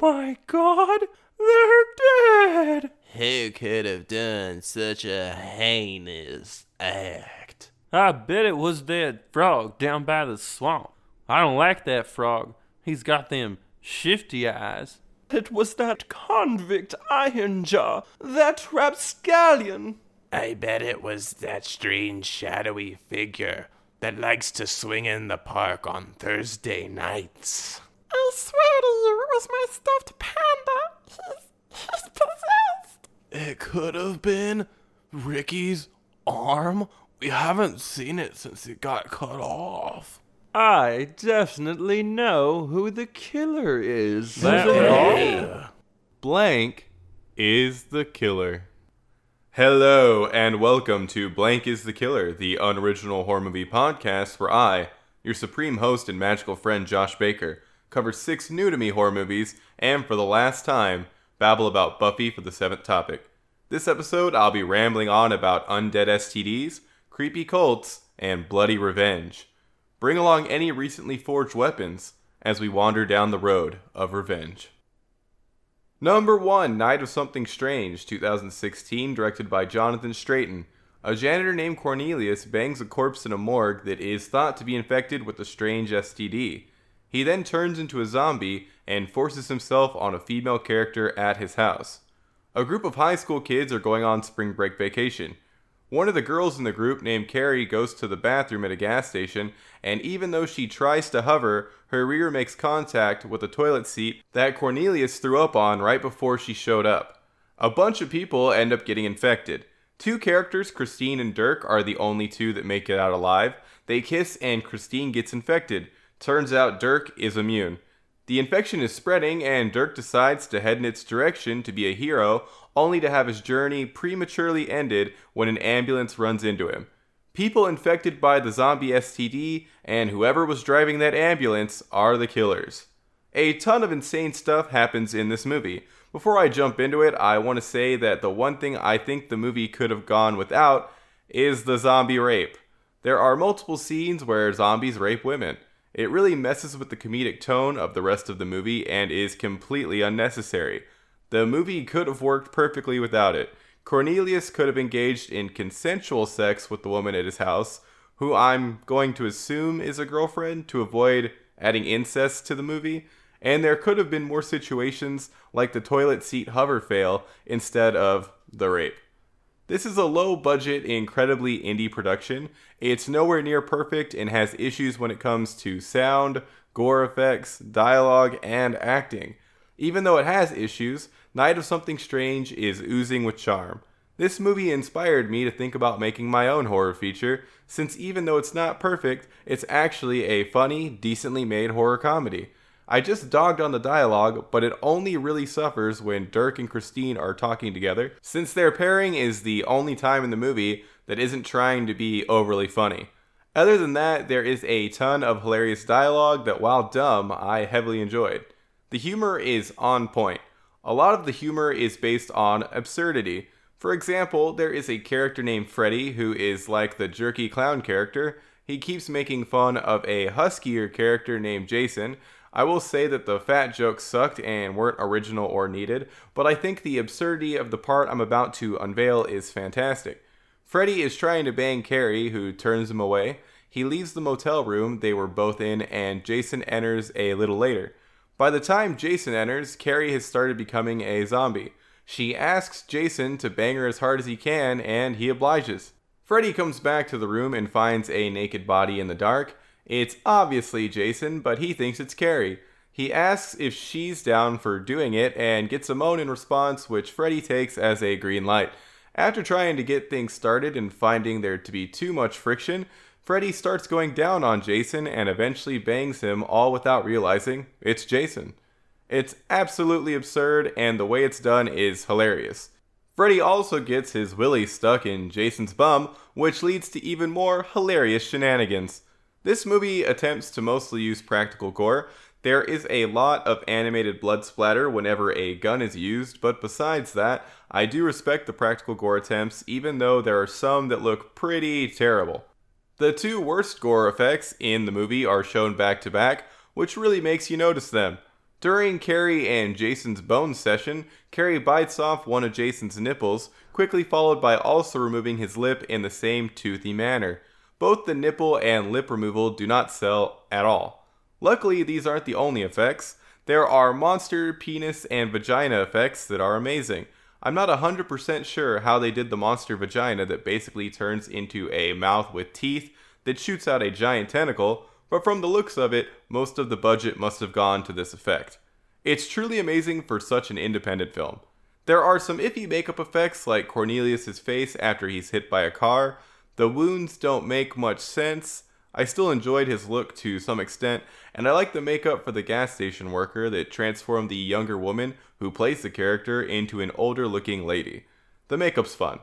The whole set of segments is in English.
my god, they're dead! Who could have done such a heinous act? I bet it was that frog down by the swamp. I don't like that frog. He's got them shifty eyes. It was that convict Ironjaw, that rapscallion. I bet it was that strange shadowy figure that likes to swing in the park on Thursday nights. I swear to you, it was my stuffed panda. He's, he's possessed. It could have been Ricky's arm. We haven't seen it since it got cut off. I definitely know who the killer is. That Yeah. Blank is the killer. Hello, and welcome to Blank is the Killer, the unoriginal horror movie podcast where I, your supreme host and magical friend Josh Baker, cover six new to me horror movies and, for the last time, babble about Buffy for the seventh topic. This episode, I'll be rambling on about undead STDs, creepy cults, and bloody revenge. Bring along any recently forged weapons as we wander down the road of revenge. Number 1 Night of Something Strange, 2016, directed by Jonathan Straiton. A janitor named Cornelius bangs a corpse in a morgue that is thought to be infected with a strange STD. He then turns into a zombie and forces himself on a female character at his house. A group of high school kids are going on spring break vacation. One of the girls in the group, named Carrie, goes to the bathroom at a gas station, and even though she tries to hover, her rear makes contact with a toilet seat that Cornelius threw up on right before she showed up. A bunch of people end up getting infected. Two characters, Christine and Dirk, are the only two that make it out alive. They kiss, and Christine gets infected. Turns out Dirk is immune. The infection is spreading, and Dirk decides to head in its direction to be a hero, only to have his journey prematurely ended when an ambulance runs into him. People infected by the zombie STD and whoever was driving that ambulance are the killers. A ton of insane stuff happens in this movie. Before I jump into it, I want to say that the one thing I think the movie could have gone without is the zombie rape. There are multiple scenes where zombies rape women. It really messes with the comedic tone of the rest of the movie and is completely unnecessary. The movie could have worked perfectly without it. Cornelius could have engaged in consensual sex with the woman at his house, who I'm going to assume is a girlfriend to avoid adding incest to the movie, and there could have been more situations like the toilet seat hover fail instead of the rape. This is a low budget, incredibly indie production. It's nowhere near perfect and has issues when it comes to sound, gore effects, dialogue, and acting. Even though it has issues, Night of Something Strange is oozing with charm. This movie inspired me to think about making my own horror feature, since even though it's not perfect, it's actually a funny, decently made horror comedy. I just dogged on the dialogue, but it only really suffers when Dirk and Christine are talking together, since their pairing is the only time in the movie that isn't trying to be overly funny. Other than that, there is a ton of hilarious dialogue that, while dumb, I heavily enjoyed. The humor is on point. A lot of the humor is based on absurdity. For example, there is a character named Freddy who is like the jerky clown character. He keeps making fun of a huskier character named Jason. I will say that the fat jokes sucked and weren't original or needed, but I think the absurdity of the part I'm about to unveil is fantastic. Freddy is trying to bang Carrie, who turns him away. He leaves the motel room they were both in, and Jason enters a little later. By the time Jason enters, Carrie has started becoming a zombie. She asks Jason to bang her as hard as he can, and he obliges. Freddy comes back to the room and finds a naked body in the dark. It's obviously Jason, but he thinks it's Carrie. He asks if she's down for doing it and gets a moan in response, which Freddy takes as a green light. After trying to get things started and finding there to be too much friction, Freddy starts going down on Jason and eventually bangs him all without realizing it's Jason. It's absolutely absurd, and the way it's done is hilarious. Freddy also gets his willy stuck in Jason's bum, which leads to even more hilarious shenanigans. This movie attempts to mostly use practical gore. There is a lot of animated blood splatter whenever a gun is used, but besides that, I do respect the practical gore attempts, even though there are some that look pretty terrible. The two worst gore effects in the movie are shown back to back, which really makes you notice them. During Carrie and Jason's bone session, Carrie bites off one of Jason's nipples, quickly followed by also removing his lip in the same toothy manner. Both the nipple and lip removal do not sell at all. Luckily, these aren't the only effects. There are monster penis and vagina effects that are amazing. I'm not 100% sure how they did the monster vagina that basically turns into a mouth with teeth that shoots out a giant tentacle, but from the looks of it, most of the budget must have gone to this effect. It's truly amazing for such an independent film. There are some iffy makeup effects like Cornelius's face after he's hit by a car. The wounds don't make much sense. I still enjoyed his look to some extent, and I like the makeup for the gas station worker that transformed the younger woman who plays the character into an older looking lady. The makeup's fun.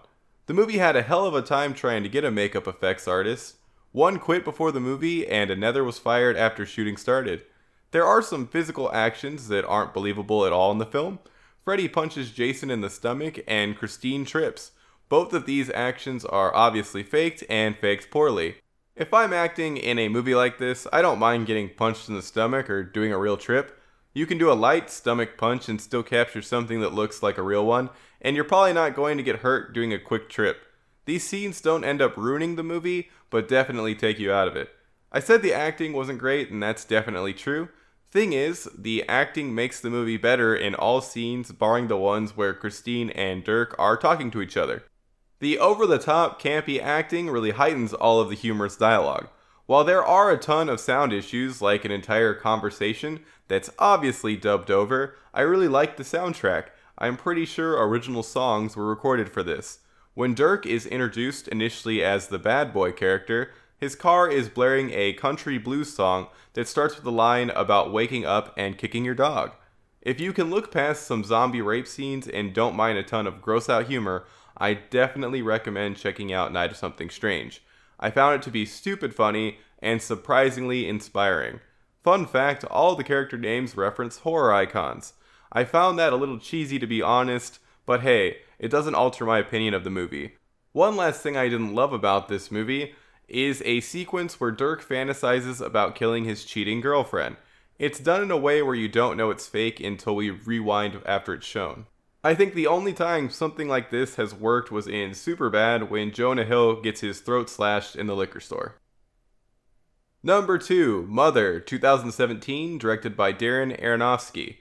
The movie had a hell of a time trying to get a makeup effects artist. One quit before the movie, and another was fired after shooting started. There are some physical actions that aren't believable at all in the film. Freddy punches Jason in the stomach, and Christine trips. Both of these actions are obviously faked and faked poorly. If I'm acting in a movie like this, I don't mind getting punched in the stomach or doing a real trip. You can do a light stomach punch and still capture something that looks like a real one, and you're probably not going to get hurt doing a quick trip. These scenes don't end up ruining the movie, but definitely take you out of it. I said the acting wasn't great, and that's definitely true. Thing is, the acting makes the movie better in all scenes, barring the ones where Christine and Dirk are talking to each other. The over the top, campy acting really heightens all of the humorous dialogue. While there are a ton of sound issues, like an entire conversation that's obviously dubbed over, I really like the soundtrack. I'm pretty sure original songs were recorded for this. When Dirk is introduced initially as the bad boy character, his car is blaring a country blues song that starts with a line about waking up and kicking your dog. If you can look past some zombie rape scenes and don't mind a ton of gross out humor, I definitely recommend checking out Night of Something Strange. I found it to be stupid funny and surprisingly inspiring. Fun fact all the character names reference horror icons. I found that a little cheesy to be honest, but hey, it doesn't alter my opinion of the movie. One last thing I didn't love about this movie is a sequence where Dirk fantasizes about killing his cheating girlfriend. It's done in a way where you don't know it's fake until we rewind after it's shown. I think the only time something like this has worked was in Superbad when Jonah Hill gets his throat slashed in the liquor store. Number 2, Mother, 2017, directed by Darren Aronofsky.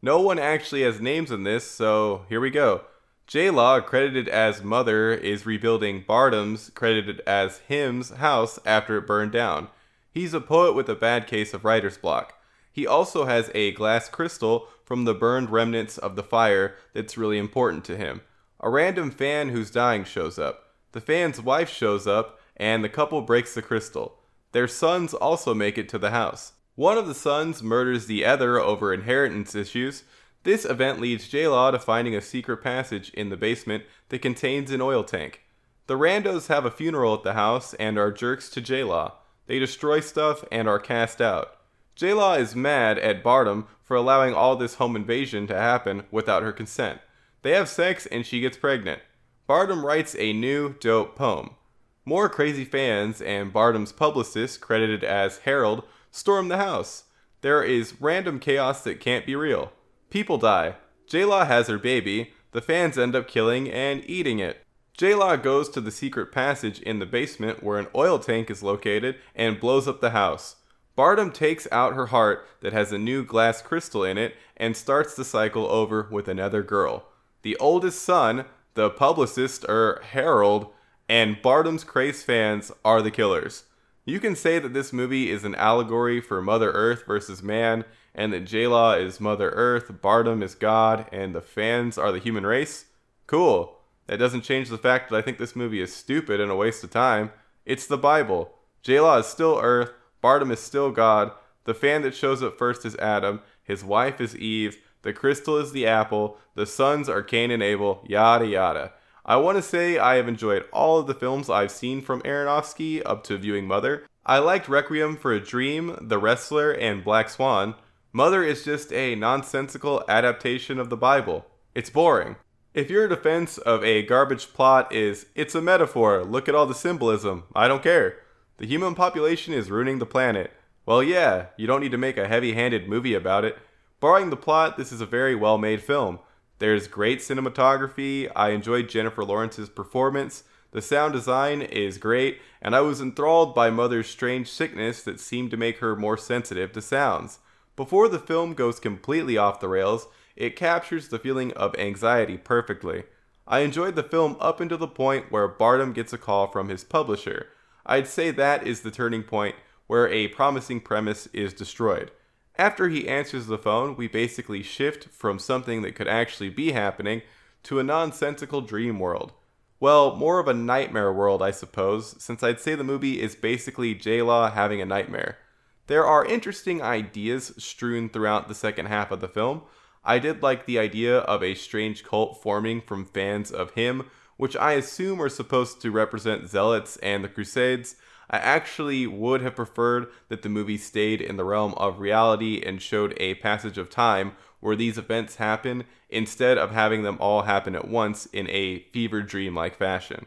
No one actually has names in this, so here we go. J Law, credited as Mother, is rebuilding Bardem's, credited as Him's, house after it burned down. He's a poet with a bad case of writer's block. He also has a glass crystal from the burned remnants of the fire that's really important to him. A random fan who's dying shows up. The fan's wife shows up, and the couple breaks the crystal. Their sons also make it to the house. One of the sons murders the other over inheritance issues. This event leads J-Law to finding a secret passage in the basement that contains an oil tank. The randos have a funeral at the house and are jerks to J-Law. They destroy stuff and are cast out. J-Law is mad at Bardem for allowing all this home invasion to happen without her consent. They have sex and she gets pregnant. Bardem writes a new, dope poem. More crazy fans and Bardem's publicist, credited as Harold, storm the house. There is random chaos that can't be real. People die. J-Law has her baby. The fans end up killing and eating it. J-Law goes to the secret passage in the basement where an oil tank is located and blows up the house. Bardem takes out her heart that has a new glass crystal in it and starts the cycle over with another girl. The oldest son, the publicist, er, Harold, and Bardem's craze fans are the killers. You can say that this movie is an allegory for Mother Earth versus man, and that J-Law is Mother Earth, Bardem is God, and the fans are the human race. Cool. That doesn't change the fact that I think this movie is stupid and a waste of time. It's the Bible. J-Law is still Earth, Bardem is still God. The fan that shows up first is Adam. His wife is Eve. The crystal is the apple. The sons are Cain and Abel. Yada yada. I want to say I have enjoyed all of the films I've seen from Aronofsky up to viewing Mother. I liked Requiem for a Dream, The Wrestler, and Black Swan. Mother is just a nonsensical adaptation of the Bible. It's boring. If your defense of a garbage plot is, it's a metaphor, look at all the symbolism, I don't care. The human population is ruining the planet. Well, yeah, you don't need to make a heavy handed movie about it. Barring the plot, this is a very well made film. There's great cinematography. I enjoyed Jennifer Lawrence's performance. The sound design is great, and I was enthralled by Mother's strange sickness that seemed to make her more sensitive to sounds. Before the film goes completely off the rails, it captures the feeling of anxiety perfectly. I enjoyed the film up until the point where Barnum gets a call from his publisher. I'd say that is the turning point where a promising premise is destroyed. After he answers the phone, we basically shift from something that could actually be happening to a nonsensical dream world. Well, more of a nightmare world, I suppose, since I'd say the movie is basically J Law having a nightmare. There are interesting ideas strewn throughout the second half of the film. I did like the idea of a strange cult forming from fans of him, which I assume are supposed to represent Zealots and the Crusades. I actually would have preferred that the movie stayed in the realm of reality and showed a passage of time where these events happen instead of having them all happen at once in a fever dream like fashion.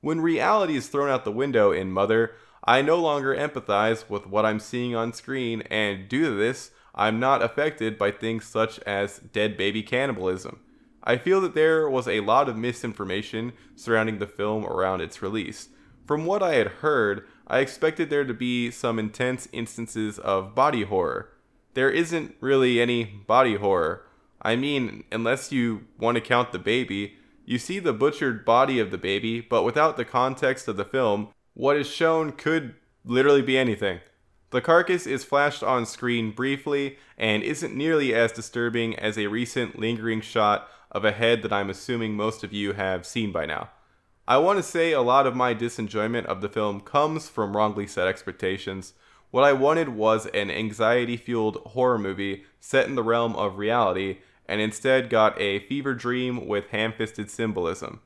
When reality is thrown out the window in Mother, I no longer empathize with what I'm seeing on screen, and due to this, I'm not affected by things such as dead baby cannibalism. I feel that there was a lot of misinformation surrounding the film around its release. From what I had heard, I expected there to be some intense instances of body horror, there isn't really any body horror. I mean, unless you want to count the baby, you see the butchered body of the baby, but without the context of the film, what is shown could literally be anything. The carcass is flashed on screen briefly and isn't nearly as disturbing as a recent lingering shot of a head that I'm assuming most of you have seen by now. I want to say a lot of my disenjoyment of the film comes from wrongly set expectations. What I wanted was an anxiety fueled horror movie set in the realm of reality, and instead got a fever dream with ham fisted symbolism.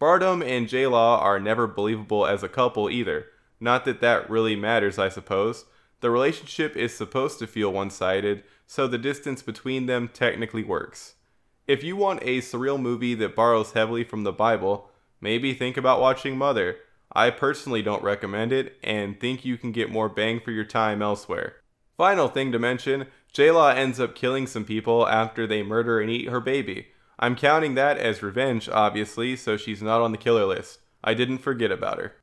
Barnum and J Law are never believable as a couple either. Not that that really matters, I suppose. The relationship is supposed to feel one sided, so the distance between them technically works. If you want a surreal movie that borrows heavily from the Bible, maybe think about watching Mother. I personally don't recommend it and think you can get more bang for your time elsewhere. Final thing to mention J-Law ends up killing some people after they murder and eat her baby. I'm counting that as revenge, obviously, so she's not on the killer list. I didn't forget about her.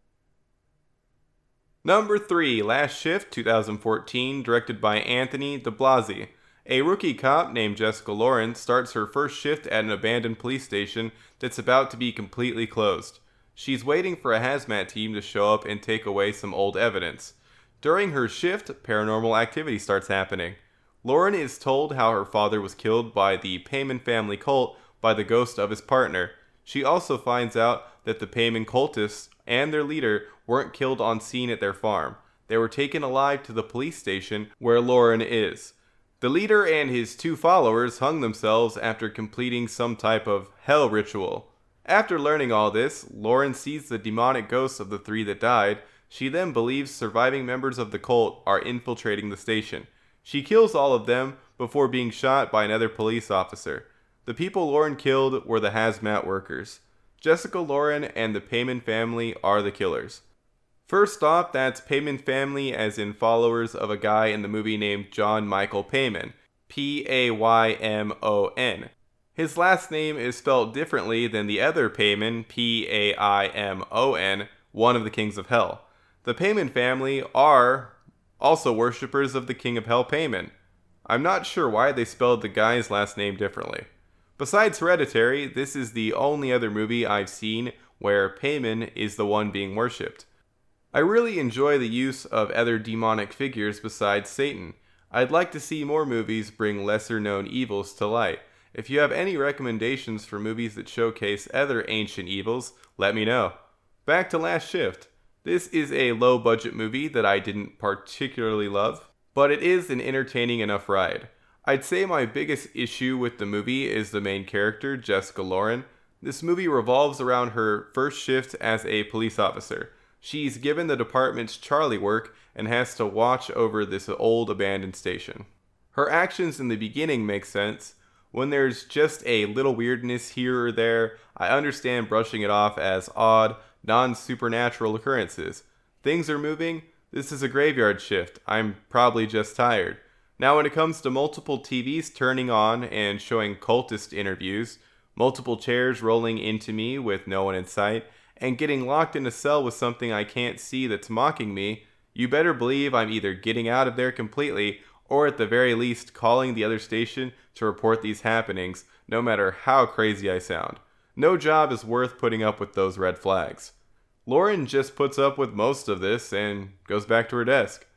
Number 3, Last Shift 2014, directed by Anthony DiBlasi. A rookie cop named Jessica Loren starts her first shift at an abandoned police station that's about to be completely closed. She's waiting for a hazmat team to show up and take away some old evidence. During her shift, paranormal activity starts happening. Loren is told how her father was killed by the Paymon family cult by the ghost of his partner. She also finds out that the Paymon cultists and their leader weren't killed on scene at their farm. They were taken alive to the police station where Loren is. The leader and his two followers hung themselves after completing some type of hell ritual. After learning all this, Loren sees the demonic ghosts of the three that died. She then believes surviving members of the cult are infiltrating the station. She kills all of them before being shot by another police officer. The people Loren killed were the hazmat workers. Jessica Loren and the Paymon family are the killers. First off, that's Paymon family as in followers of a guy in the movie named John Michael Paymon. P A Y M O N. His last name is spelled differently than the other Paimon, P A I M O N, one of the kings of hell. The Paymon family are also worshippers of the king of hell, Paimon. I'm not sure why they spelled the guy's last name differently. Besides Hereditary, this is the only other movie I've seen where Paimon is the one being worshipped. I really enjoy the use of other demonic figures besides Satan. I'd like to see more movies bring lesser known evils to light. If you have any recommendations for movies that showcase other ancient evils, let me know. Back to Last Shift. This is a low budget movie that I didn't particularly love, but it is an entertaining enough ride. I'd say my biggest issue with the movie is the main character, Jessica Loren. This movie revolves around her first shift as a police officer. She's given the department's Charlie work and has to watch over this old abandoned station. Her actions in the beginning make sense, when there's just a little weirdness here or there, I understand brushing it off as odd, non supernatural occurrences. Things are moving. This is a graveyard shift. I'm probably just tired. Now, when it comes to multiple TVs turning on and showing cultist interviews, multiple chairs rolling into me with no one in sight, and getting locked in a cell with something I can't see that's mocking me, you better believe I'm either getting out of there completely or at the very least calling the other station to report these happenings, no matter how crazy I sound. No job is worth putting up with those red flags. Loren just puts up with most of this and goes back to her desk.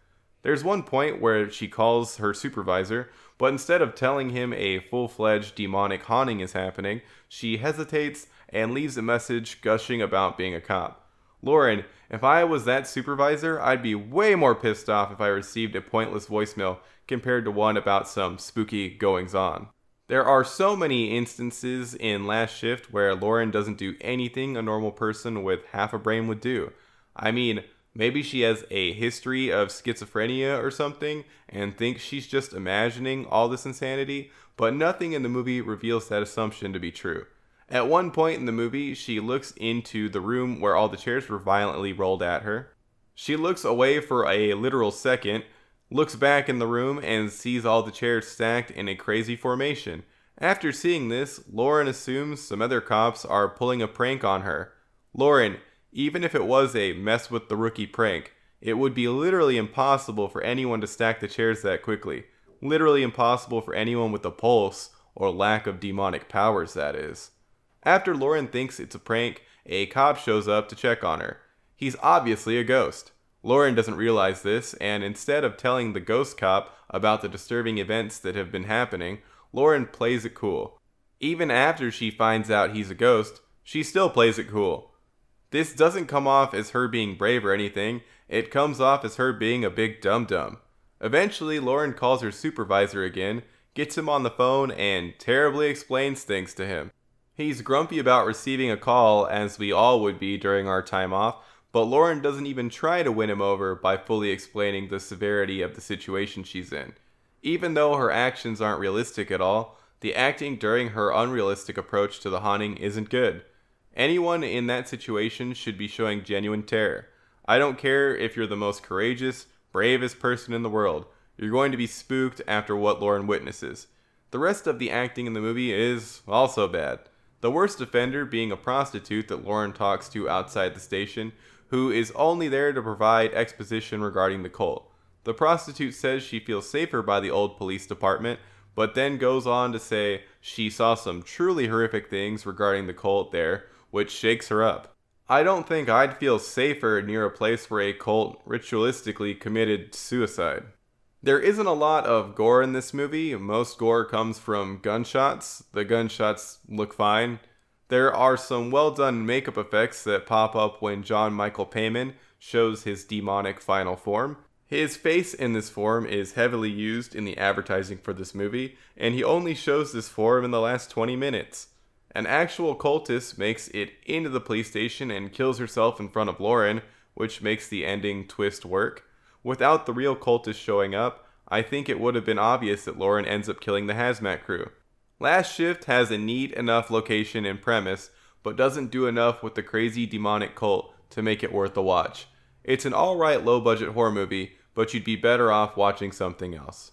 There's one point where she calls her supervisor, but instead of telling him a full fledged demonic haunting is happening, she hesitates and leaves a message gushing about being a cop. Loren, if I was that supervisor, I'd be way more pissed off if I received a pointless voicemail compared to one about some spooky goings on. There are so many instances in Last Shift where Loren doesn't do anything a normal person with half a brain would do. I mean, maybe she has a history of schizophrenia or something and thinks she's just imagining all this insanity, but nothing in the movie reveals that assumption to be true. At one point in the movie, she looks into the room where all the chairs were violently rolled at her. She looks away for a literal second, looks back in the room, and sees all the chairs stacked in a crazy formation. After seeing this, Loren assumes some other cops are pulling a prank on her. Loren, even if it was a mess with the rookie prank, it would be literally impossible for anyone to stack the chairs that quickly. Literally impossible for anyone with a pulse, or lack of demonic powers, that is. After Loren thinks it's a prank, a cop shows up to check on her. He's obviously a ghost. Loren doesn't realize this, and instead of telling the ghost cop about the disturbing events that have been happening, Loren plays it cool. Even after she finds out he's a ghost, she still plays it cool. This doesn't come off as her being brave or anything, it comes off as her being a big dum dum. Eventually, Loren calls her supervisor again, gets him on the phone, and terribly explains things to him. He's grumpy about receiving a call, as we all would be during our time off, but Loren doesn't even try to win him over by fully explaining the severity of the situation she's in. Even though her actions aren't realistic at all, the acting during her unrealistic approach to the haunting isn't good. Anyone in that situation should be showing genuine terror. I don't care if you're the most courageous, bravest person in the world, you're going to be spooked after what Loren witnesses. The rest of the acting in the movie is also bad. The worst offender being a prostitute that Loren talks to outside the station, who is only there to provide exposition regarding the cult. The prostitute says she feels safer by the old police department, but then goes on to say she saw some truly horrific things regarding the cult there, which shakes her up. I don't think I'd feel safer near a place where a cult ritualistically committed suicide. There isn't a lot of gore in this movie. Most gore comes from gunshots. The gunshots look fine. There are some well done makeup effects that pop up when John Michael Paymon shows his demonic final form. His face in this form is heavily used in the advertising for this movie, and he only shows this form in the last 20 minutes. An actual cultist makes it into the police station and kills herself in front of Loren, which makes the ending twist work. Without the real cultist showing up, I think it would have been obvious that Loren ends up killing the hazmat crew. Last Shift has a neat enough location and premise, but doesn't do enough with the crazy demonic cult to make it worth a watch. It's an alright low budget horror movie, but you'd be better off watching something else.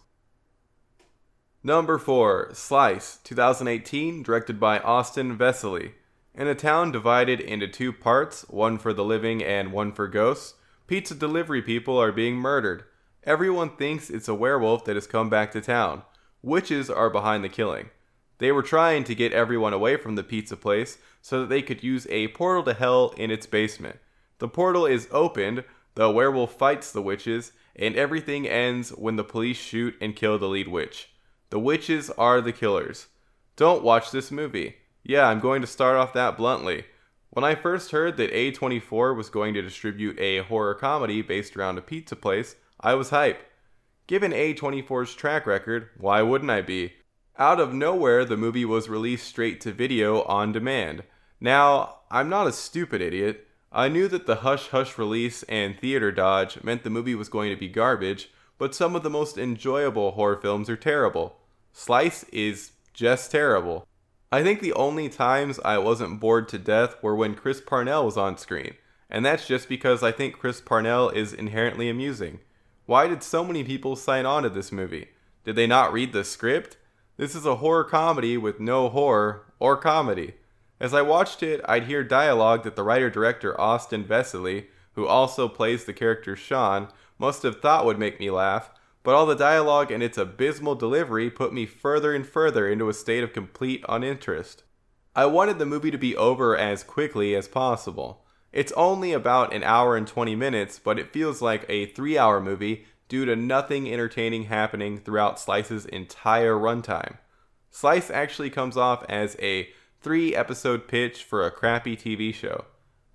Number 4, Slice, 2018, directed by Austin Vesely. In a town divided into two parts, one for the living and one for ghosts, pizza delivery people are being murdered. Everyone thinks it's a werewolf that has come back to town. Witches are behind the killing. They were trying to get everyone away from the pizza place so that they could use a portal to hell in its basement. The portal is opened, the werewolf fights the witches, and everything ends when the police shoot and kill the lead witch. The witches are the killers. Don't watch this movie. Yeah, I'm going to start off that bluntly. When I first heard that A24 was going to distribute a horror comedy based around a pizza place, I was hype. Given A24's track record, why wouldn't I be? Out of nowhere, the movie was released straight to video on demand. Now, I'm not a stupid idiot. I knew that the hush hush release and theater dodge meant the movie was going to be garbage, but some of the most enjoyable horror films are terrible. Slice is just terrible. I think the only times I wasn't bored to death were when Chris Parnell was on screen, and that's just because I think Chris Parnell is inherently amusing. Why did so many people sign on to this movie? Did they not read the script? This is a horror comedy with no horror or comedy. As I watched it, I'd hear dialogue that the writer director Austin Vesely, who also plays the character Sean, must have thought would make me laugh, but all the dialogue and its abysmal delivery put me further and further into a state of complete uninterest. I wanted the movie to be over as quickly as possible. It's only about an hour and 20 minutes, but it feels like a three hour movie due to nothing entertaining happening throughout Slice's entire runtime. Slice actually comes off as a three episode pitch for a crappy TV show.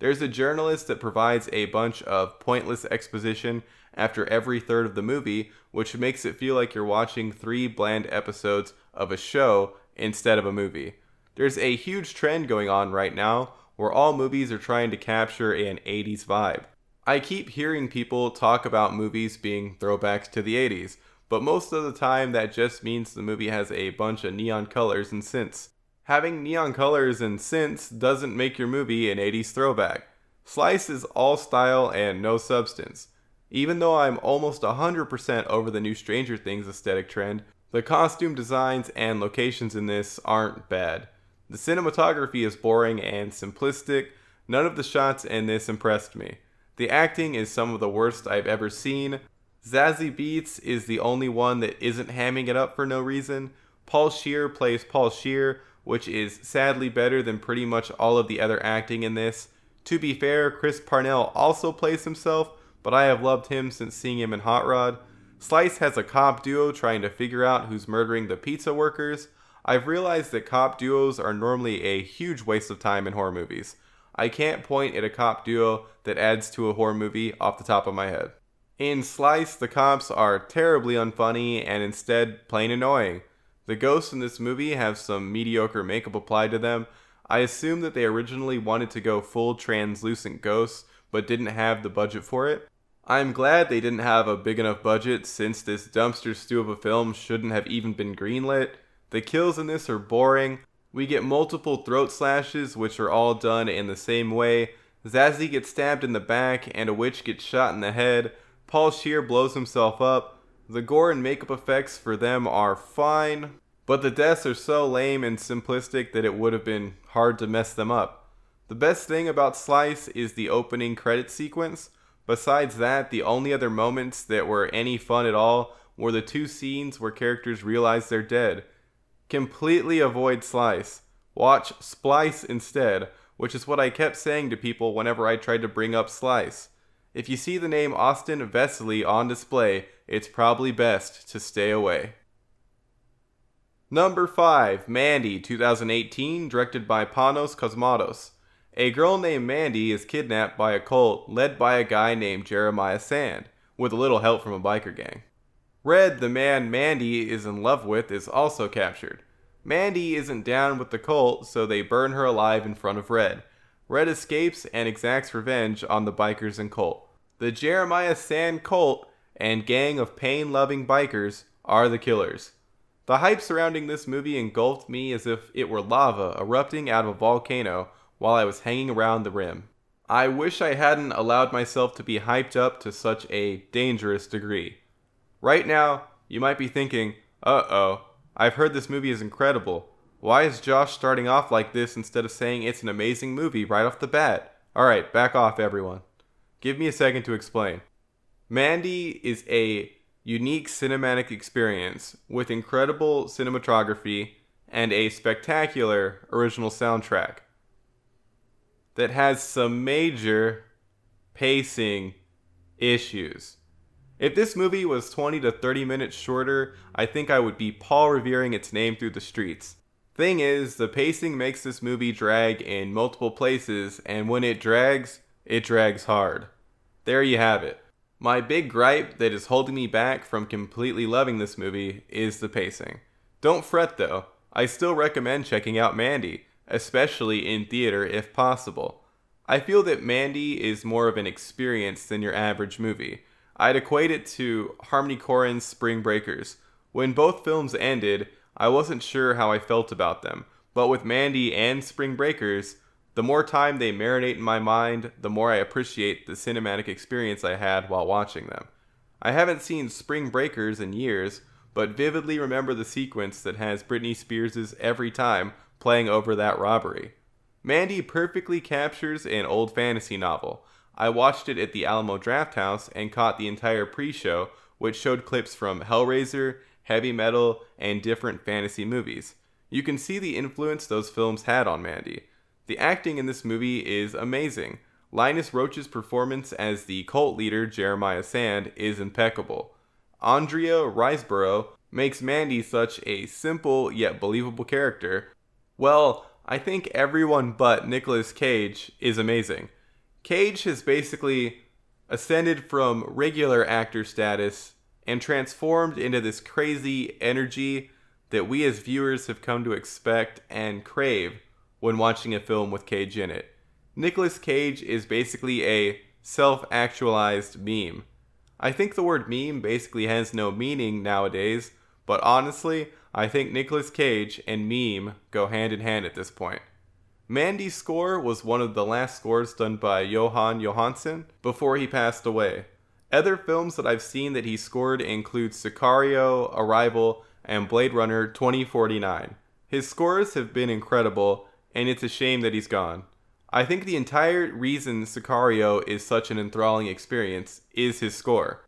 There's a journalist that provides a bunch of pointless exposition after every third of the movie, which makes it feel like you're watching three bland episodes of a show instead of a movie. There's a huge trend going on right now where all movies are trying to capture an 80s vibe. I keep hearing people talk about movies being throwbacks to the 80s, but most of the time that just means the movie has a bunch of neon colors and synths. Having neon colors and synths doesn't make your movie an 80s throwback. Slice is all style and no substance. Even though I'm almost 100% over the new Stranger Things aesthetic trend, the costume designs and locations in this aren't bad. The cinematography is boring and simplistic. None of the shots in this impressed me. The acting is some of the worst I've ever seen. Zazie Beetz is the only one that isn't hamming it up for no reason. Paul Scheer plays Paul Scheer, which is sadly better than pretty much all of the other acting in this. To be fair, Chris Parnell also plays himself, but I have loved him since seeing him in Hot Rod. Slice has a cop duo trying to figure out who's murdering the pizza workers. I've realized that cop duos are normally a huge waste of time in horror movies. I can't point at a cop duo that adds to a horror movie off the top of my head. In Slice, the cops are terribly unfunny and instead plain annoying. The ghosts in this movie have some mediocre makeup applied to them. I assume that they originally wanted to go full translucent ghosts, but didn't have the budget for it. I'm glad they didn't have a big enough budget since this dumpster stew of a film shouldn't have even been greenlit. The kills in this are boring. We get multiple throat slashes, which are all done in the same way. Zazie gets stabbed in the back, and a witch gets shot in the head. Paul Scheer blows himself up. The gore and makeup effects for them are fine, but the deaths are so lame and simplistic that it would have been hard to mess them up. The best thing about Slice is the opening credit sequence. Besides that, the only other moments that were any fun at all were the two scenes where characters realize they're dead. Completely avoid Slice. Watch Splice instead, which is what I kept saying to people whenever I tried to bring up Slice. If you see the name Austin Vesely on display, it's probably best to stay away. Number 5, Mandy, 2018, directed by Panos Cosmatos. A girl named Mandy is kidnapped by a cult led by a guy named Jeremiah Sand, with a little help from a biker gang. Red, the man Mandy is in love with, is also captured. Mandy isn't down with the cult, so they burn her alive in front of Red. Red escapes and exacts revenge on the bikers and cult. The Jeremiah Sand cult and gang of pain loving bikers are the killers. The hype surrounding this movie engulfed me as if it were lava erupting out of a volcano while I was hanging around the rim. I wish I hadn't allowed myself to be hyped up to such a dangerous degree. Right now, you might be thinking, uh oh, I've heard this movie is incredible. Why is Josh starting off like this instead of saying it's an amazing movie right off the bat? Alright, back off, everyone. Give me a second to explain. Mandy is a unique cinematic experience with incredible cinematography and a spectacular original soundtrack that has some major pacing issues. If this movie was 20 to 30 minutes shorter, I think I would be Paul revering its name through the streets. Thing is, the pacing makes this movie drag in multiple places, and when it drags, it drags hard. There you have it. My big gripe that is holding me back from completely loving this movie is the pacing. Don't fret though, I still recommend checking out Mandy, especially in theater if possible. I feel that Mandy is more of an experience than your average movie. I'd equate it to Harmony Korine's Spring Breakers. When both films ended, I wasn't sure how I felt about them, but with Mandy and Spring Breakers, the more time they marinate in my mind, the more I appreciate the cinematic experience I had while watching them. I haven't seen Spring Breakers in years, but vividly remember the sequence that has Britney Spears' Every Time playing over that robbery. Mandy perfectly captures an old fantasy novel. I watched it at the Alamo Drafthouse and caught the entire pre show, which showed clips from Hellraiser, heavy metal, and different fantasy movies. You can see the influence those films had on Mandy. The acting in this movie is amazing. Linus Roach's performance as the cult leader Jeremiah Sand is impeccable. Andrea Riseborough makes Mandy such a simple yet believable character. Well, I think everyone but Nicolas Cage is amazing. Cage has basically ascended from regular actor status and transformed into this crazy energy that we as viewers have come to expect and crave when watching a film with Cage in it. Nicolas Cage is basically a self actualized meme. I think the word meme basically has no meaning nowadays, but honestly, I think Nicolas Cage and meme go hand in hand at this point. Mandy's score was one of the last scores done by Jóhann Jóhannsson before he passed away. Other films that I've seen that he scored include Sicario, Arrival, and Blade Runner 2049. His scores have been incredible, and it's a shame that he's gone. I think the entire reason Sicario is such an enthralling experience is his score.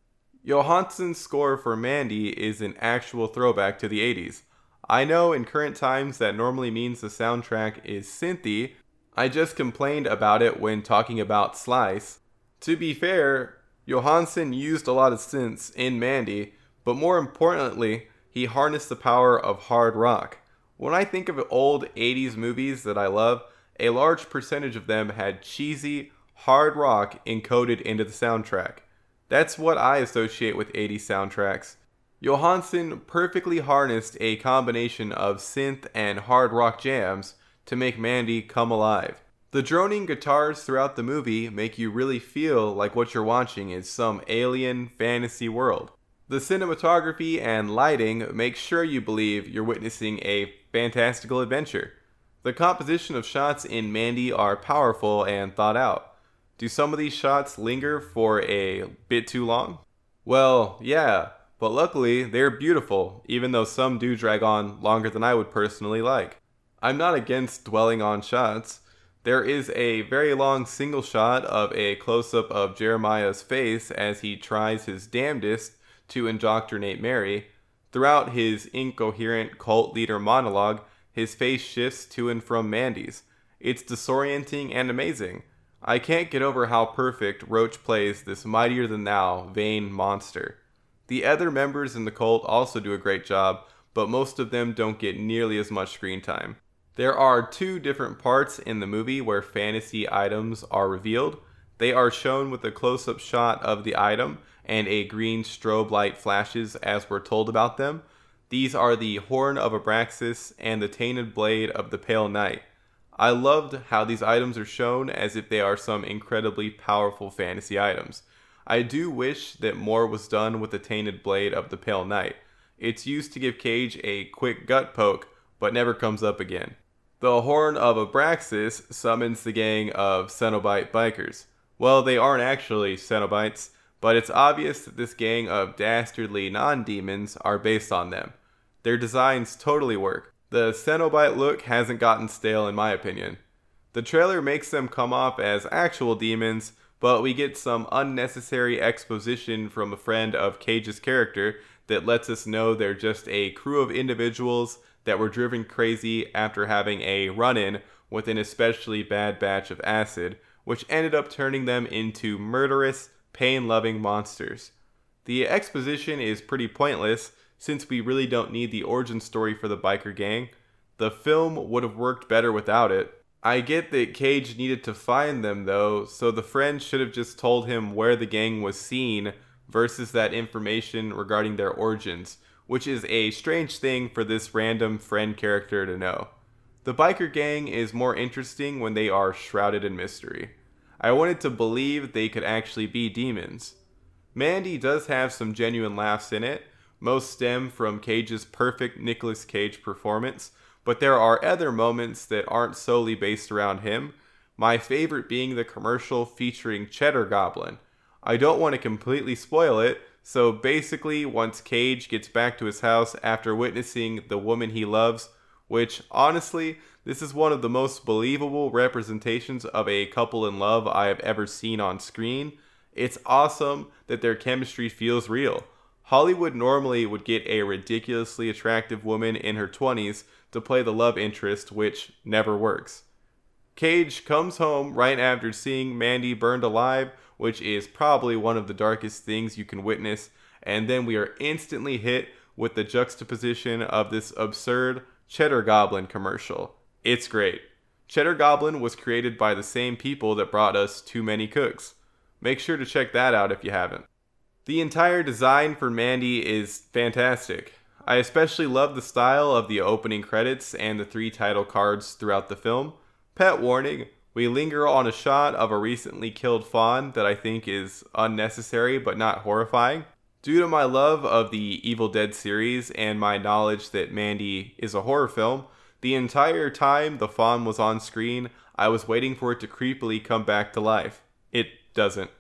Jóhannsson's score for Mandy is an actual throwback to the 80s. I know in current times that normally means the soundtrack is synthy. I just complained about it when talking about Slice. To be fair, Jóhannsson used a lot of synths in Mandy, but more importantly, he harnessed the power of hard rock. When I think of old 80s movies that I love, a large percentage of them had cheesy, hard rock encoded into the soundtrack. That's what I associate with 80s soundtracks. Jóhannsson perfectly harnessed a combination of synth and hard rock jams to make Mandy come alive. The droning guitars throughout the movie make you really feel like what you're watching is some alien fantasy world. The cinematography and lighting make sure you believe you're witnessing a fantastical adventure. The composition of shots in Mandy are powerful and thought out. Do some of these shots linger for a bit too long? Well, yeah, but luckily they're beautiful, even though some do drag on longer than I would personally like. I'm not against dwelling on shots. There is a very long single shot of a close up of Jeremiah's face as he tries his damnedest to indoctrinate Mary. Throughout his incoherent cult leader monologue, his face shifts to and from Mandy's. It's disorienting and amazing. I can't get over how perfect Roach plays this mightier than thou, vain monster. The other members in the cult also do a great job, but most of them don't get nearly as much screen time. There are two different parts in the movie where fantasy items are revealed. They are shown with a close up shot of the item, and a green strobe light flashes as we're told about them. These are the Horn of Abraxas and the Tainted Blade of the Pale Knight. I loved how these items are shown as if they are some incredibly powerful fantasy items. I do wish that more was done with the Tainted Blade of the Pale Knight. It's used to give Cage a quick gut poke, but never comes up again. The Horn of Abraxas summons the gang of Cenobite bikers. Well, they aren't actually Cenobites, but it's obvious that this gang of dastardly non demons are based on them. Their designs totally work. The Cenobite look hasn't gotten stale, in my opinion. The trailer makes them come off as actual demons, but we get some unnecessary exposition from a friend of Cage's character that lets us know they're just a crew of individuals that were driven crazy after having a run in with an especially bad batch of acid, which ended up turning them into murderous, pain loving monsters. The exposition is pretty pointless since we really don't need the origin story for the biker gang. The film would have worked better without it. I get that Cage needed to find them though, so the friend should have just told him where the gang was seen versus that information regarding their origins, which is a strange thing for this random friend character to know. The biker gang is more interesting when they are shrouded in mystery. I wanted to believe they could actually be demons. Mandy does have some genuine laughs in it. Most stem from Cage's perfect Nicolas Cage performance, but there are other moments that aren't solely based around him. My favorite being the commercial featuring Cheddar Goblin. I don't want to completely spoil it, So basically, once Cage gets back to his house after witnessing the woman he loves, which honestly, this is one of the most believable representations of a couple in love I have ever seen on screen. It's awesome that their chemistry feels real. Hollywood normally would get a ridiculously attractive woman in her 20s to play the love interest, which never works. Cage comes home right after seeing Mandy burned alive, which is probably one of the darkest things you can witness, and then we are instantly hit with the juxtaposition of this absurd Cheddar Goblin commercial. It's great. Cheddar Goblin was created by the same people that brought us Too Many Cooks. Make sure to check that out if you haven't. The entire design for Mandy is fantastic. I especially love the style of the opening credits and the three title cards throughout the film. Pet warning we linger on a shot of a recently killed fawn that I think is unnecessary but not horrifying. Due to my love of the Evil Dead series and my knowledge that Mandy is a horror film, the entire time the fawn was on screen, I was waiting for it to creepily come back to life. It doesn't.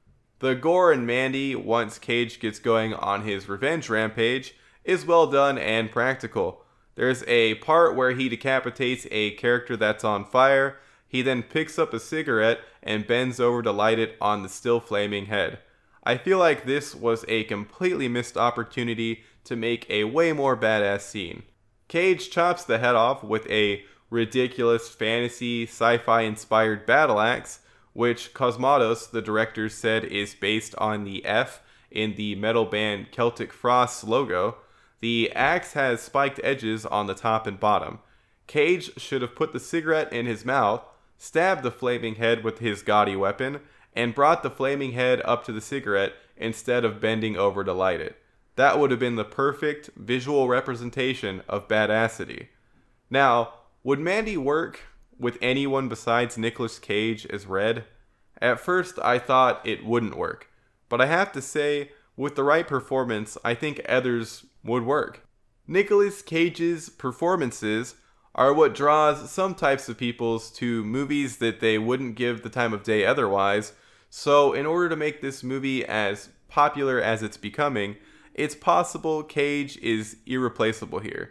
The gore in Mandy, once Cage gets going on his revenge rampage, is well done and practical. There's a part where he decapitates a character that's on fire. He then picks up a cigarette and bends over to light it on the still flaming head. I feel like this was a completely missed opportunity to make a way more badass scene. Cage chops the head off with a ridiculous fantasy sci fi inspired battle axe, which Cosmatos, the director, said is based on the F in the metal band Celtic Frost logo. The axe has spiked edges on the top and bottom. Cage should have put the cigarette in his mouth, stabbed the flaming head with his gaudy weapon, and brought the flaming head up to the cigarette instead of bending over to light it. That would have been the perfect visual representation of badassity. Now, would Mandy work with anyone besides Nicolas Cage as Red? At first, I thought it wouldn't work, but I have to say, with the right performance, I think others would work. Nicolas Cage's performances are what draws some types of peoples to movies that they wouldn't give the time of day otherwise. So, in order to make this movie as popular as it's becoming, it's possible Cage is irreplaceable here.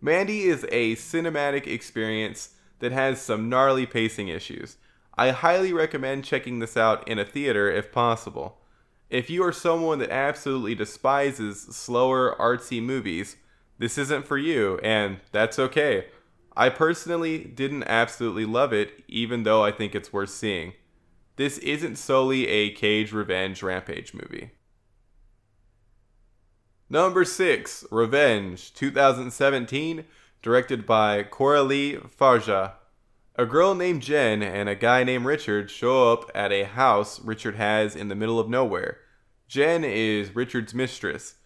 Mandy is a cinematic experience that has some gnarly pacing issues. I highly recommend checking this out in a theater if possible. If you are someone that absolutely despises slower, artsy movies, this isn't for you, and that's okay. I personally didn't absolutely love it, even though I think it's worth seeing. This isn't solely a Cage Revenge Rampage movie. Number 6, Revenge, 2017, directed by Coralie Fargeat. A girl named Jen and a guy named Richard show up at a house Richard has in the middle of nowhere. Jen is Richard's mistress.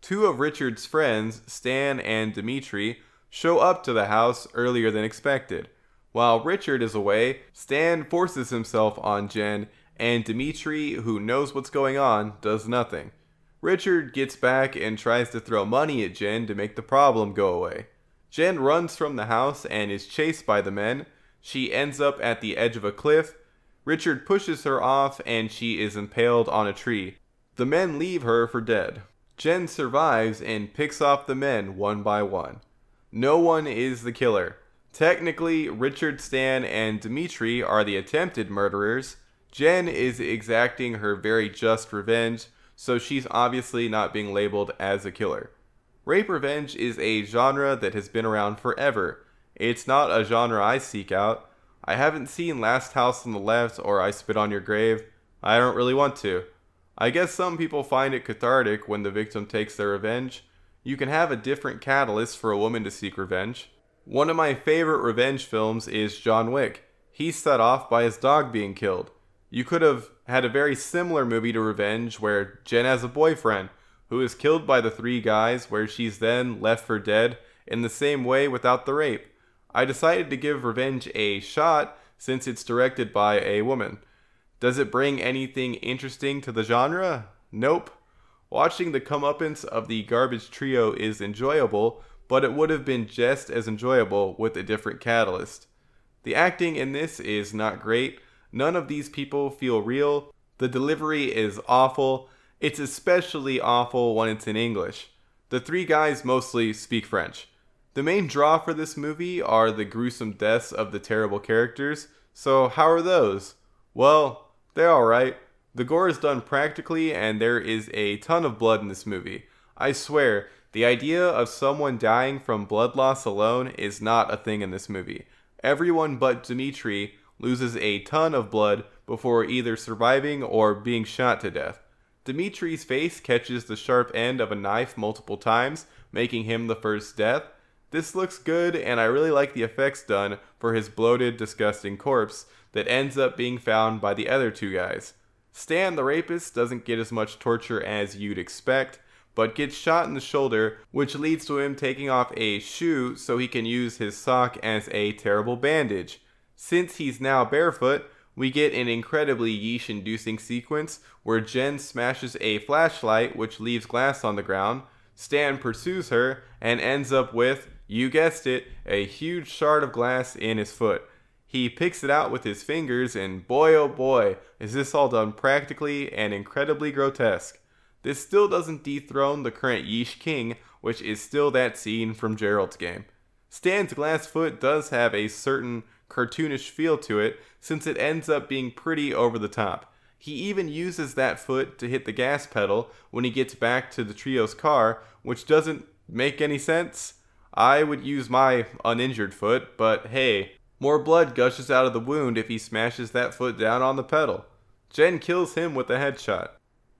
Two of Richard's friends, Stan and Dimitri, show up to the house earlier than expected. While Richard is away, Stan forces himself on Jen, and Dimitri, who knows what's going on, does nothing. Richard gets back and tries to throw money at Jen to make the problem go away. Jen runs from the house and is chased by the men. She ends up at the edge of a cliff. Richard pushes her off and she is impaled on a tree. The men leave her for dead. Jen survives and picks off the men one by one. No one is the killer. Technically, Richard, Stan, and Dimitri are the attempted murderers. Jen is exacting her very just revenge so she's obviously not being labeled as a killer. Rape revenge is a genre that has been around forever. It's not a genre I seek out. I haven't seen Last House on the Left or I Spit on Your Grave. I don't really want to. I guess some people find it cathartic when the victim takes their revenge. You can have a different catalyst for a woman to seek revenge. One of my favorite revenge films is John Wick. He's set off by his dog being killed. You could have had a very similar movie to Revenge where Jen has a boyfriend who is killed by the three guys, where she's then left for dead in the same way without the rape. I decided to give Revenge a shot since it's directed by a woman. Does it bring anything interesting to the genre? Nope. Watching the comeuppance of the garbage trio is enjoyable, but it would have been just as enjoyable with a different catalyst. The acting in this is not great, None of these people feel real. The delivery is awful. It's especially awful when it's in English. The three guys mostly speak French. The main draw for this movie are the gruesome deaths of the terrible characters, so how are those? Well, they're alright. The gore is done practically, and there is a ton of blood in this movie. I swear, the idea of someone dying from blood loss alone is not a thing in this movie. Everyone but Dimitri loses a ton of blood before either surviving or being shot to death. Dimitri's face catches the sharp end of a knife multiple times, making him the first death. This looks good, and I really like the effects done for his bloated, disgusting corpse that ends up being found by the other two guys. Stan the rapist doesn't get as much torture as you'd expect, but gets shot in the shoulder, which leads to him taking off a shoe so he can use his sock as a terrible bandage. Since he's now barefoot, we get an incredibly yeesh inducing sequence where Jen smashes a flashlight which leaves glass on the ground. Stan pursues her and ends up with, you guessed it, a huge shard of glass in his foot. He picks it out with his fingers, and boy oh boy, is this all done practically and incredibly grotesque. This still doesn't dethrone the current Yeesh King, which is still that scene from Gerald's game. Stan's glass foot does have a certain cartoonish feel to it, since it ends up being pretty over the top. He even uses that foot to hit the gas pedal when he gets back to the trio's car, which doesn't make any sense. I would use my uninjured foot, but hey, more blood gushes out of the wound if he smashes that foot down on the pedal. Jen kills him with a headshot.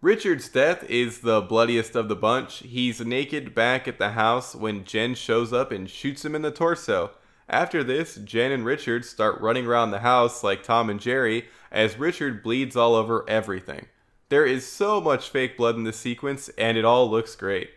Richard's death is the bloodiest of the bunch. He's naked back at the house when Jen shows up and shoots him in the torso. After this, Jen and Richard start running around the house like Tom and Jerry as Richard bleeds all over everything. There is so much fake blood in this sequence, and it all looks great.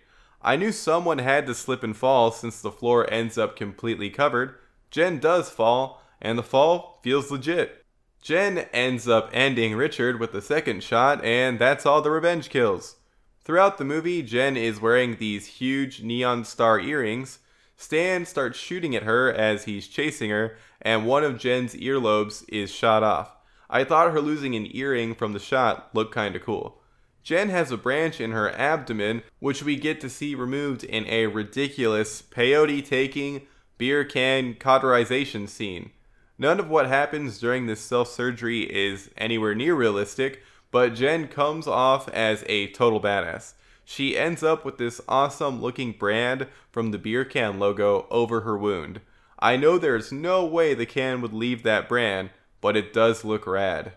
I knew someone had to slip and fall since the floor ends up completely covered. Jen does fall, and the fall feels legit. Jen ends up ending Richard with the second shot, and that's all the revenge kills. Throughout the movie, Jen is wearing these huge neon star earrings, Stan starts shooting at her as he's chasing her, and one of Jen's earlobes is shot off. I thought her losing an earring from the shot looked kinda cool. Jen has a branch in her abdomen, which we get to see removed in a ridiculous peyote taking beer can cauterization scene. None of what happens during this self surgery is anywhere near realistic, but Jen comes off as a total badass she ends up with this awesome looking brand from the beer can logo over her wound. I know there's no way the can would leave that brand, but it does look rad.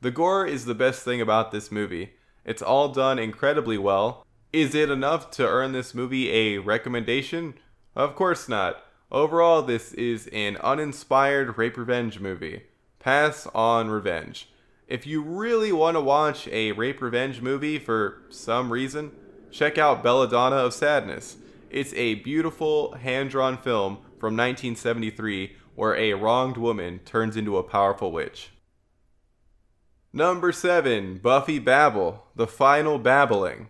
The gore is the best thing about this movie. It's all done incredibly well. Is it enough to earn this movie a recommendation? Of course not. Overall, this is an uninspired rape revenge movie. Pass on revenge. If you really want to watch a rape revenge movie for some reason, check out Belladonna of Sadness. It's a beautiful, hand drawn film from 1973 where a wronged woman turns into a powerful witch. Number 7 Buffy Babble, The Final Babbling.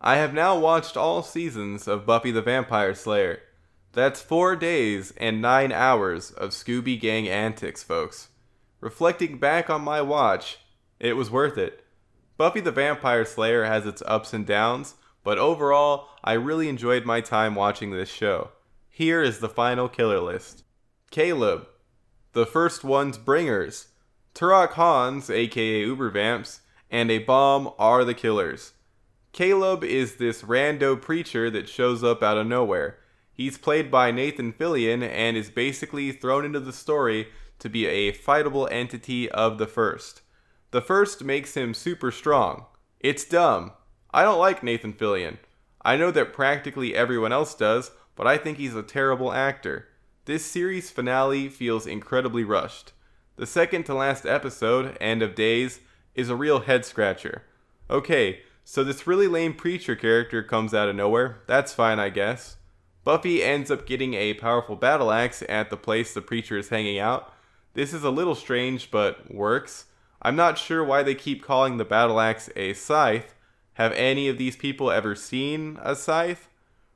I have now watched all seasons of Buffy the Vampire Slayer. That's four days and nine hours of Scooby Gang antics, folks. Reflecting back on my watch, it was worth it. Buffy the Vampire Slayer has its ups and downs, but overall, I really enjoyed my time watching this show. Here is the final killer list Caleb, the first one's bringers, Turok-Hans, aka Ubervamps, and a bomb are the killers. Caleb is this rando preacher that shows up out of nowhere. He's played by Nathan Fillion and is basically thrown into the story to be a fightable entity of the first. The first makes him super strong. It's dumb, I don't like Nathan Fillion. I know that practically everyone else does, but I think he's a terrible actor. This series finale feels incredibly rushed. The second to last episode, End of Days, is a real head scratcher. Okay, so this really lame preacher character comes out of nowhere. That's fine, I guess. Buffy ends up getting a powerful battle axe at the place the preacher is hanging out. This is a little strange, but works. I'm not sure why they keep calling the battle axe a scythe, have any of these people ever seen a scythe?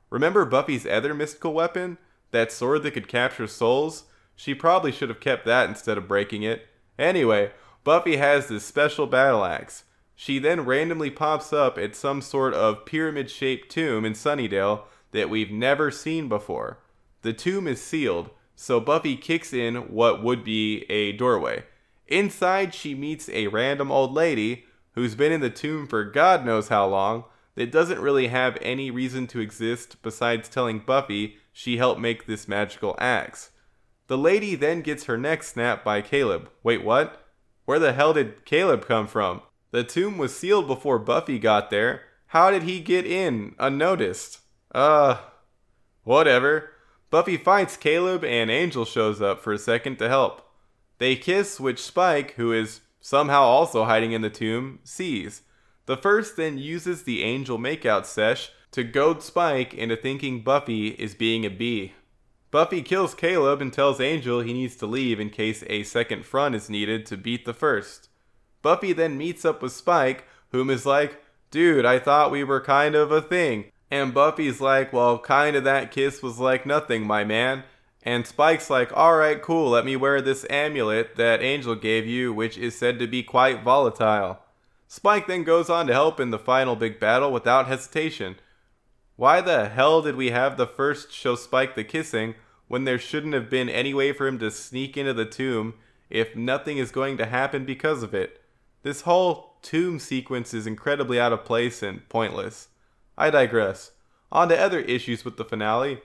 Remember Buffy's other mystical weapon? That sword that could capture souls? She probably should have kept that instead of breaking it. Anyway, Buffy has this special battle axe. She then randomly pops up at some sort of pyramid shaped tomb in Sunnydale that we've never seen before. The tomb is sealed, so Buffy kicks in what would be a doorway. Inside, she meets a random old lady who's been in the tomb for God knows how long that doesn't really have any reason to exist besides telling Buffy she helped make this magical axe. The lady then gets her neck snapped by Caleb. Wait, what? Where the hell did Caleb come from? The tomb was sealed before Buffy got there. How did he get in unnoticed? Uh, whatever. Buffy fights Caleb and Angel shows up for a second to help. They kiss, which Spike, who is somehow also hiding in the tomb, sees. The first then uses the Angel makeout sesh to goad Spike into thinking Buffy is being a bee. Buffy kills Caleb and tells Angel he needs to leave in case a second front is needed to beat the first. Buffy then meets up with Spike, whom is like, dude, I thought we were kind of a thing. And Buffy's like, well, kind of that kiss was like nothing, my man. And Spike's like, alright, cool, let me wear this amulet that Angel gave you, which is said to be quite volatile. Spike then goes on to help in the final big battle without hesitation. Why the hell did we have the first show Spike the kissing when there shouldn't have been any way for him to sneak into the tomb if nothing is going to happen because of it? This whole tomb sequence is incredibly out of place and pointless. I digress. On to other issues with the finale.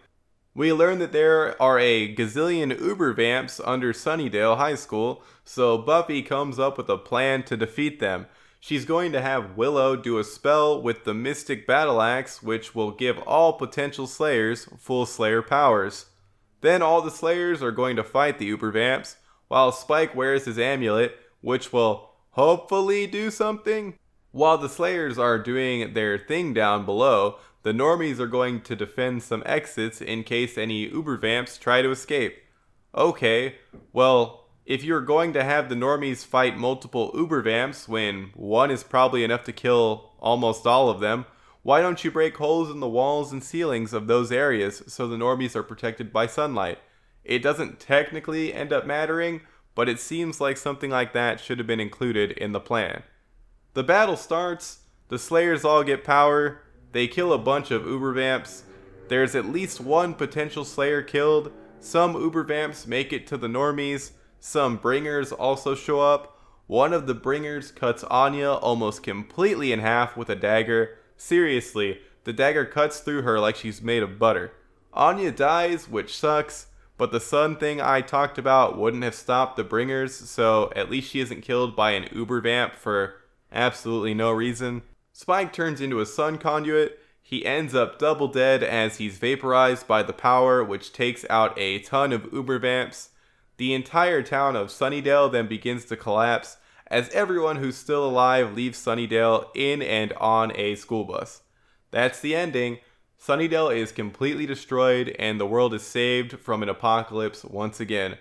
We learn that there are a gazillion Uber vamps under Sunnydale High School, so Buffy comes up with a plan to defeat them. She's going to have Willow do a spell with the Mystic Battle Axe, which will give all potential Slayers full Slayer powers. Then all the Slayers are going to fight the Uber vamps, while Spike wears his amulet, which will hopefully do something. While the Slayers are doing their thing down below, the normies are going to defend some exits in case any Uber vamps try to escape. Okay, well, if you're going to have the normies fight multiple Uber vamps when one is probably enough to kill almost all of them, why don't you break holes in the walls and ceilings of those areas so the normies are protected by sunlight? It doesn't technically end up mattering, but it seems like something like that should have been included in the plan. The battle starts, the Slayers all get power, they kill a bunch of Uber Vamps, there's at least one potential Slayer killed, some Uber Vamps make it to the normies, some Bringers also show up. One of the Bringers cuts Anya almost completely in half with a dagger. Seriously, the dagger cuts through her like she's made of butter. Anya dies, which sucks, but the sun thing I talked about wouldn't have stopped the bringers, so at least she isn't killed by an uber vamp for absolutely no reason. Spike turns into a sun conduit. He ends up double dead as he's vaporized by the power, which takes out a ton of uber vamps. The entire town of Sunnydale then begins to collapse as everyone who's still alive leaves Sunnydale in and on a school bus. That's the ending. Sunnydale is completely destroyed and the world is saved from an apocalypse once again.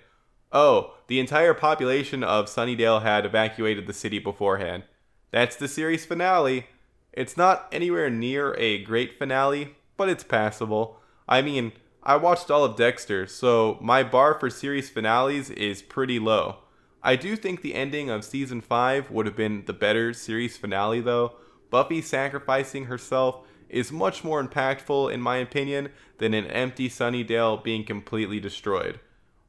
Oh, the entire population of Sunnydale had evacuated the city beforehand. That's the series finale. It's not anywhere near a great finale, but it's passable. I mean, I watched all of Dexter, so my bar for series finales is pretty low. I do think the ending of season 5 would have been the better series finale, though. Buffy sacrificing herself is much more impactful, in my opinion, than an empty Sunnydale being completely destroyed.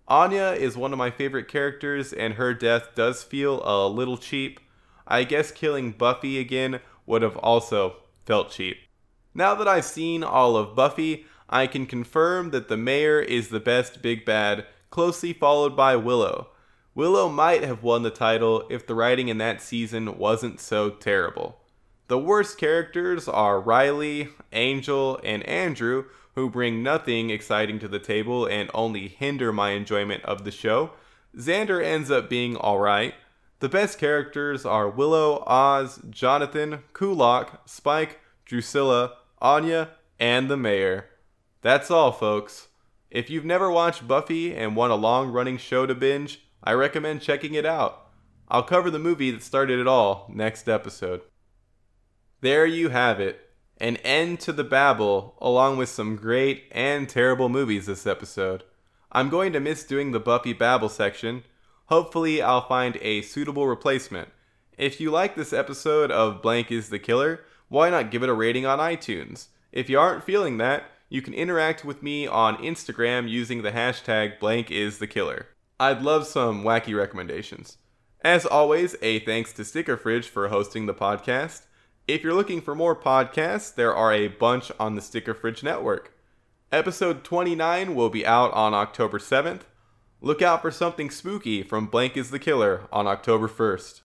Anya is one of my favorite characters, and her death does feel a little cheap. I guess killing Buffy again would have also felt cheap. Now that I've seen all of Buffy, I can confirm that the mayor is the best big bad, closely followed by Willow. Willow might have won the title if the writing in that season wasn't so terrible. The worst characters are Riley, Angel, and Andrew, who bring nothing exciting to the table and only hinder my enjoyment of the show. Xander ends up being alright. The best characters are Willow, Oz, Jonathan, Kulak, Spike, Drusilla, Anya, and the Mayor. That's all, folks. If you've never watched Buffy and want a long running show to binge, I recommend checking it out. I'll cover the movie that started it all next episode. There you have it. An end to the babble, along with some great and terrible movies this episode. I'm going to miss doing the Buffy Babble section. Hopefully, I'll find a suitable replacement. If you like this episode of Blank is the Killer, why not give it a rating on iTunes? If you aren't feeling that, you can interact with me on Instagram using the hashtag blank is the killer. I'd love some wacky recommendations. As always, a thanks to Sticker Fridge for hosting the podcast. If you're looking for more podcasts, there are a bunch on the Sticker Fridge network. Episode 29 will be out on October 7th. Look out for something spooky from Blank is the Killer on October 1st.